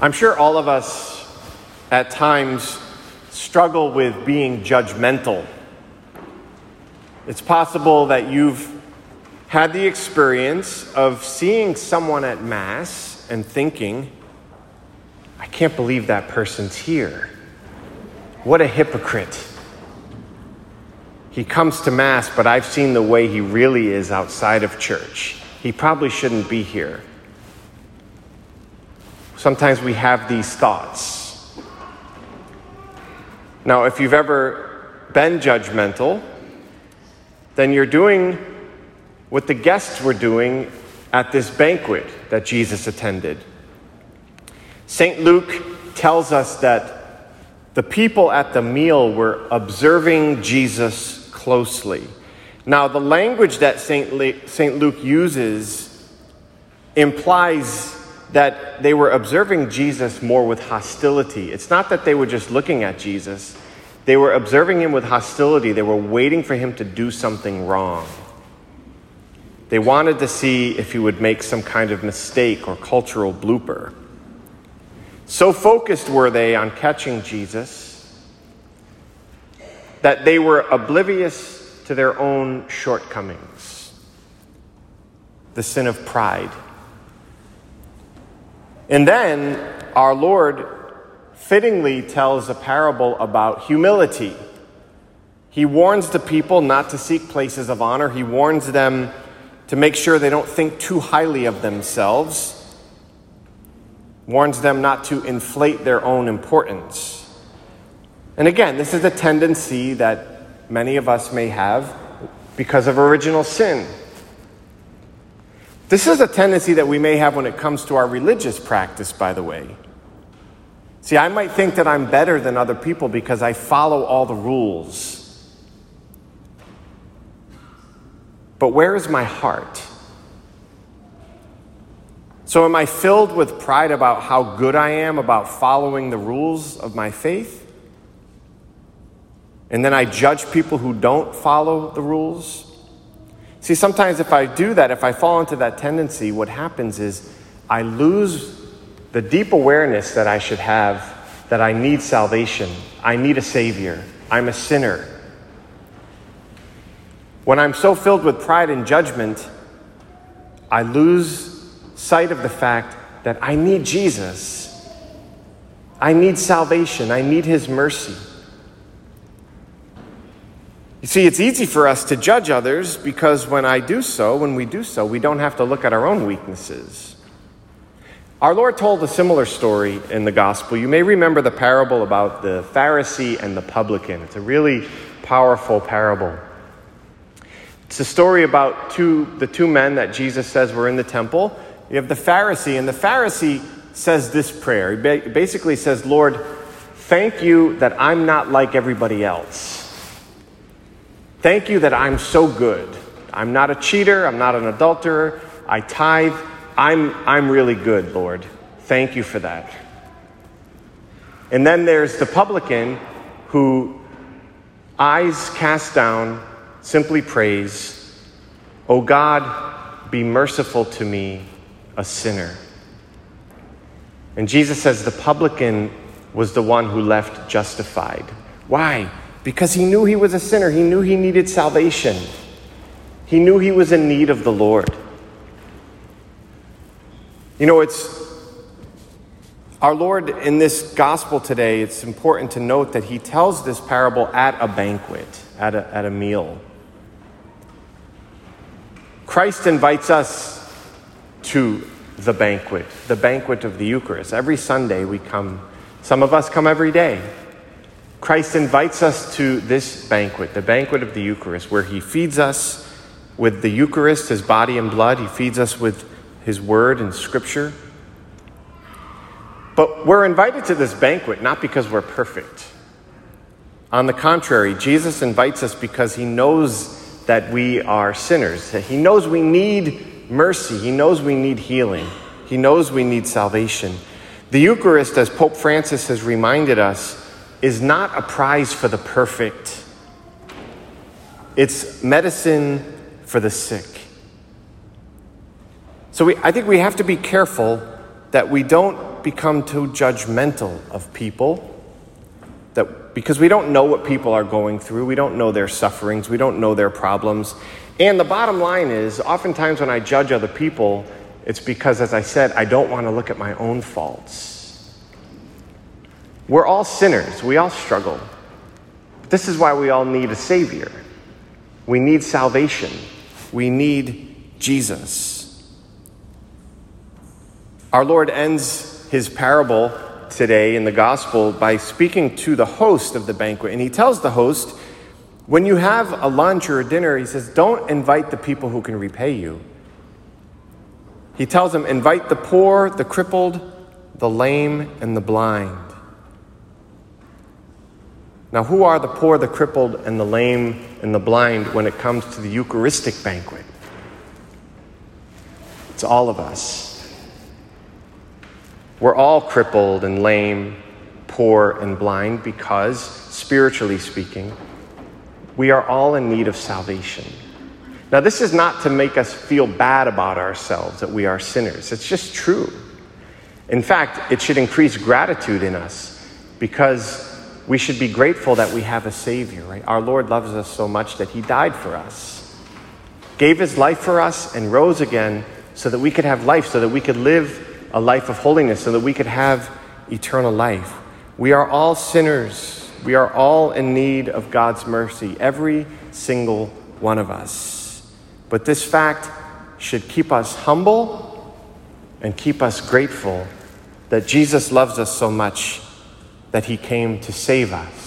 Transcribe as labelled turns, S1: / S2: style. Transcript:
S1: I'm sure all of us at times struggle with being judgmental. It's possible that you've had the experience of seeing someone at Mass and thinking, I can't believe that person's here. What a hypocrite. He comes to Mass, but I've seen the way he really is outside of church. He probably shouldn't be here. Sometimes we have these thoughts. Now, if you've ever been judgmental, then you're doing what the guests were doing at this banquet that Jesus attended. St. Luke tells us that the people at the meal were observing Jesus closely. Now, the language that St. Luke uses implies that they were observing Jesus more with hostility. It's not that they were just looking at Jesus, they were observing him with hostility. They were waiting for him to do something wrong. They wanted to see if he would make some kind of mistake or cultural blooper. So focused were they on catching Jesus that they were oblivious to their own shortcomings, the sin of pride. And then our Lord fittingly tells a parable about humility. He warns the people not to seek places of honor. He warns them to make sure they don't think too highly of themselves. Warns them not to inflate their own importance. And again, this is a tendency that many of us may have because of original sin. This is a tendency that we may have when it comes to our religious practice, by the way. See, I might think that I'm better than other people because I follow all the rules. But where is my heart? So, am I filled with pride about how good I am about following the rules of my faith? And then I judge people who don't follow the rules? See, sometimes if I do that, if I fall into that tendency, what happens is I lose the deep awareness that I should have that I need salvation. I need a Savior. I'm a sinner. When I'm so filled with pride and judgment, I lose sight of the fact that I need Jesus. I need salvation. I need His mercy. You see, it's easy for us to judge others because when I do so, when we do so, we don't have to look at our own weaknesses. Our Lord told a similar story in the gospel. You may remember the parable about the Pharisee and the publican. It's a really powerful parable. It's a story about two, the two men that Jesus says were in the temple. You have the Pharisee, and the Pharisee says this prayer. He basically says, Lord, thank you that I'm not like everybody else. Thank you that I'm so good. I'm not a cheater. I'm not an adulterer. I tithe. I'm, I'm really good, Lord. Thank you for that. And then there's the publican who, eyes cast down, simply prays, O God, be merciful to me, a sinner. And Jesus says the publican was the one who left justified. Why? Because he knew he was a sinner. He knew he needed salvation. He knew he was in need of the Lord. You know, it's our Lord in this gospel today, it's important to note that he tells this parable at a banquet, at a, at a meal. Christ invites us to the banquet, the banquet of the Eucharist. Every Sunday we come, some of us come every day. Christ invites us to this banquet, the banquet of the Eucharist, where he feeds us with the Eucharist, his body and blood. He feeds us with his word and scripture. But we're invited to this banquet not because we're perfect. On the contrary, Jesus invites us because he knows that we are sinners. He knows we need mercy. He knows we need healing. He knows we need salvation. The Eucharist, as Pope Francis has reminded us, is not a prize for the perfect, it's medicine for the sick. So we, I think we have to be careful that we don't become too judgmental of people. That, because we don't know what people are going through, we don't know their sufferings, we don't know their problems. And the bottom line is, oftentimes when I judge other people, it's because, as I said, I don't want to look at my own faults. We're all sinners, we all struggle. This is why we all need a Savior. We need salvation, we need Jesus. Our Lord ends his parable today in the gospel by speaking to the host of the banquet. And he tells the host, when you have a lunch or a dinner, he says, don't invite the people who can repay you. He tells them, invite the poor, the crippled, the lame, and the blind. Now, who are the poor, the crippled, and the lame, and the blind when it comes to the Eucharistic banquet? It's all of us. We're all crippled and lame, poor and blind because, spiritually speaking, we are all in need of salvation. Now, this is not to make us feel bad about ourselves that we are sinners. It's just true. In fact, it should increase gratitude in us because we should be grateful that we have a Savior, right? Our Lord loves us so much that He died for us, gave His life for us, and rose again so that we could have life, so that we could live a life of holiness so that we could have eternal life. We are all sinners. We are all in need of God's mercy, every single one of us. But this fact should keep us humble and keep us grateful that Jesus loves us so much that he came to save us.